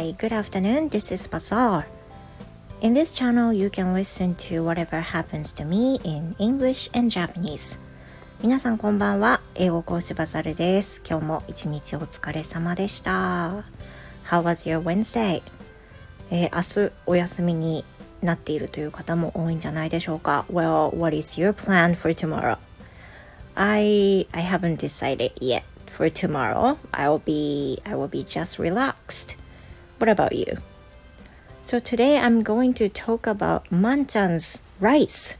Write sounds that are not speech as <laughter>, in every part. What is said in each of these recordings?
Hi, good afternoon. This is Bazaar. In this channel, you can listen to whatever happens to me in English and Japanese. 皆さんこんばんは。英語講師バザルです。今日も一日お疲れ様でした。How was your Wednesday? えー、明日お休みになっているという方も多いんじゃないでしょうか。Well, what is your plan for tomorrow? I I haven't decided yet. For tomorrow, I will be I will be just relaxed. What about you? So today I'm going to talk about まんちゃん 's rice.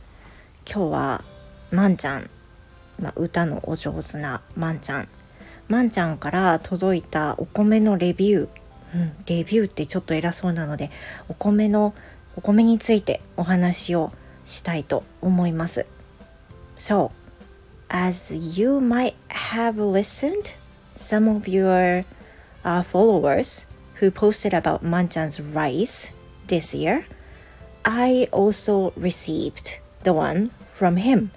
今日はまんちゃん、まあ、歌のお上手なまんちゃん。まんちゃんから届いたお米のレビュー。うん、レビューってちょっと偉そうなので、お米のお米についてお話をしたいと思います。So, as you might have listened, some of your uh, followers who posted about Manchan's rice this year, I also received the one from him.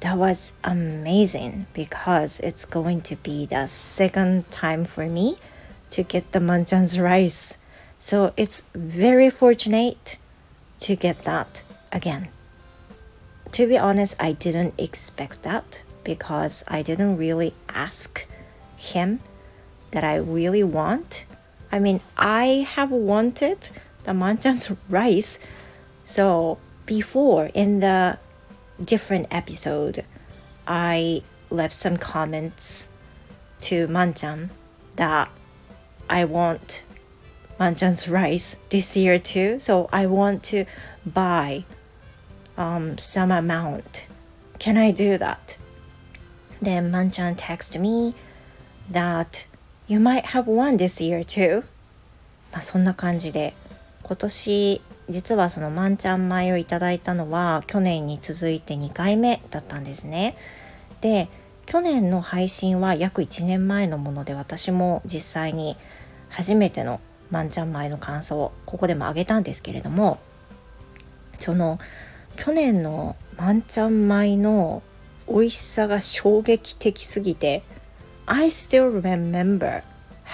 That was amazing because it's going to be the second time for me to get the Manchan's rice. So it's very fortunate to get that again to be honest, I didn't expect that because I didn't really ask him that I really want. I mean, I have wanted the Manchan's <laughs> rice. So before in the different episode, I left some comments to Manchan that I want Manchan's rice this year too. So I want to buy um, some amount. Can I do that? Then Manchan texted me that you might have one this year too. まあそんな感じで今年実はそのマンちゃん米をいただいたのは去年に続いて2回目だったんですね。で去年の配信は約1年前のもので私も実際に初めてのマンちゃん米の感想をここでもあげたんですけれどもその去年の万ちゃん米の美味しさが衝撃的すぎて I still remember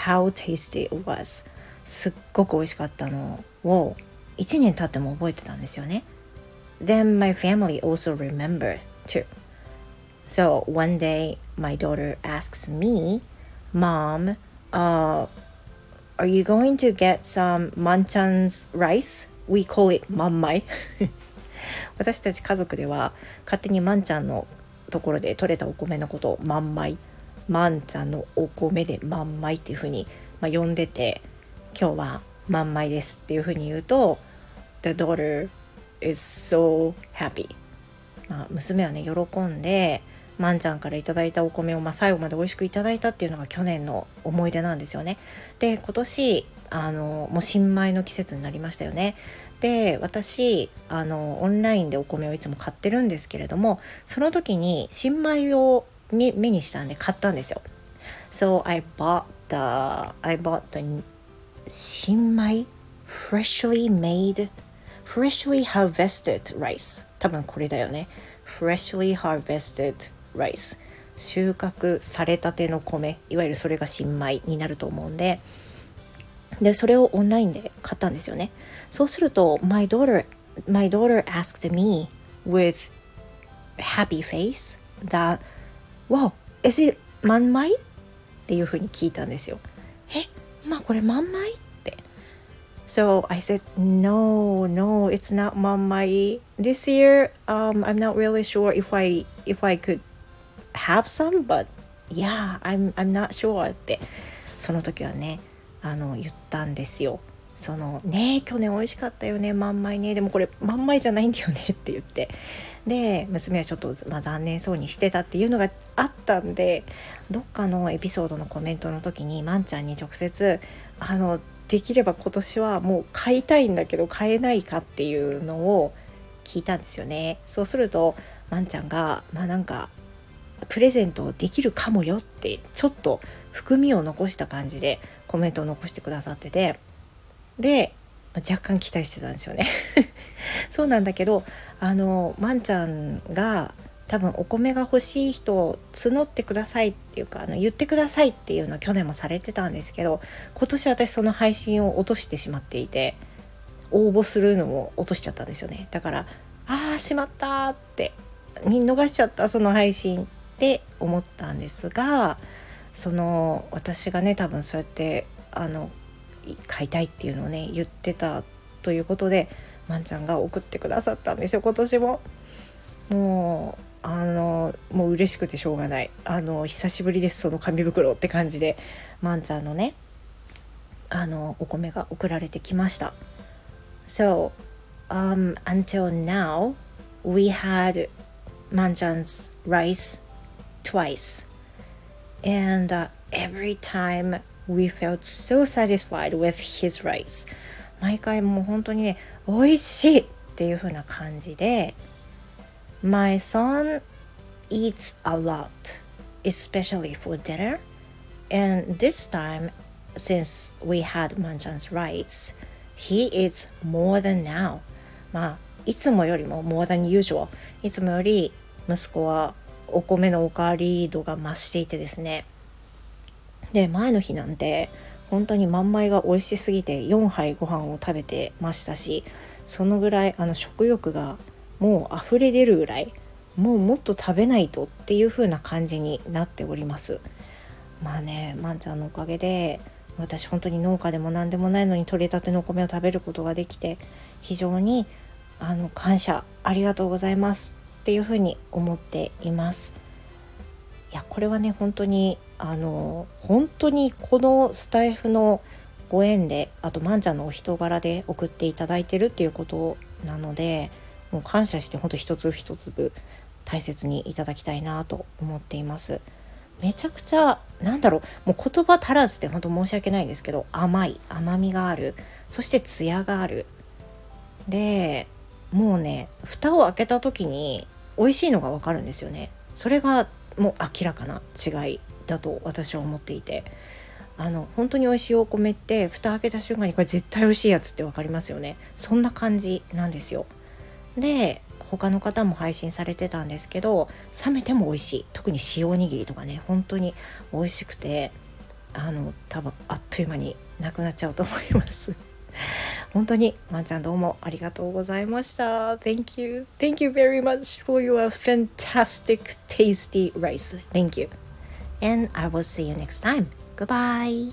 how tasty it was すっごく美味しかったのを1年経っても覚えてたんですよね Then my family also remembered too So one day my daughter asks me Mom, uh, are you going to get some manchan's rice? We call it mammai 私たち家族では勝手にまんちゃんのところで取れたお米のことをまんまいまんちゃんのお米でまんまいっていうふうに、まあ、呼んでて今日はまんまいですっていうふうに言うと The daughter is so happy、まあ、娘はね喜んでまんちゃんから頂いたお米を、まあ、最後まで美味しくいただいたっていうのが去年の思い出なんですよね。で今年あのもう新米の季節になりましたよね。で私あのオンラインでお米をいつも買ってるんですけれどもその時に新米を目にしたんで買ったんですよ。So I bought the I bought the 新米 freshly made freshly harvested rice 多分これだよね freshly harvested rice 収穫されたての米いわゆるそれが新米になると思うんででそれをオンラインで買ったんですよねそうすると my daughter my daughter asked me with happy face that wow is it マンマイっていうふうに聞いたんですよえまあこれマンマイって So I said no no it's not マンマイ this year um, I'm not really sure if I if I could have some but yeah I'm, I'm not sure ってその時はねあの言ったんですよ。そのね去年美味しかったよねまんまいねでもこれまんまいじゃないんだよねって言って。で娘はちょっと、まあ、残念そうにしてたっていうのがあったんでどっかのエピソードのコメントの時にまんちゃんに直接あのできれば今年はもう買いたいんだけど買えないかっていうのを聞いたんですよね。そうするとまんちゃんがまあなんかプレゼントできるかもよってちょっと含みを残した感じでコメントを残してくださっててで若干期待してたんですよね。<laughs> そうなんだけどあのまんちゃんが多分お米が欲しい人を募ってくださいっていうかあの言ってくださいっていうのは去年もされてたんですけど今年私その配信を落としてしまっていて応募するのを落としちゃったんですよね。だからああしまったって見逃しちゃったその配信って思ったんですがその私がね多分そうやってあの買いたいっていうのをね言ってたということでまんちゃんが送ってくださったんですよ今年も。もうあのもう嬉しくてしょうがないあの久しぶりですその紙袋って感じでまんちゃんのねあのお米が送られてきました。So, um, until now, we had Manchan's rice twice. And uh, every time we felt so satisfied with his rice. 毎回もう本当にね、美味しいっていう風な感じで、My son eats a lot, especially for dinner. And this time, since we had Manchan's rice, he eats more than now. まあ、いつもよりも more than usual。いつもより息子はお米のおかわり度が増していてですね。 で、前の日なんて本当に万枚が美味しすぎて4杯ご飯を食べてましたし、そのぐらいあの食欲がもう溢れ出るぐらい、もうもっと食べないとっていう風な感じになっております。まあね、まんちゃんのおかげで私本当に農家でも何でもないのに取れたてのお米を食べることができて非常にあの感謝ありがとうございますっていうふうに思っています。いやこれはね本当にあの本当にこのスタイフのご縁であとまんちゃんのお人柄で送っていただいてるっていうことなのでもう感謝して本当一つ一粒大切にいただきたいなと思っています。めちゃくちゃなんだろうもう言葉足らずって本当申し訳ないんですけど甘い甘みがあるそしてツヤがある。でもうね蓋を開けた時に美味しいのが分かるんですよね。それがもう明らかな違い。だと私は思っていてあの本当に美味しいお米って蓋開けた瞬間にこれ絶対美味しいやつって分かりますよね。そんな感じなんですよ。で他の方も配信されてたんですけど冷めても美味しい。特に塩おにぎりとかね本当に美味しくてあの多分あっという間になくなっちゃうと思います。<laughs> 本当にまんちゃんどうもありがとうございました。Thank you. Thank you very much for your fantastic tasty rice. Thank you. And I will see you next time. Goodbye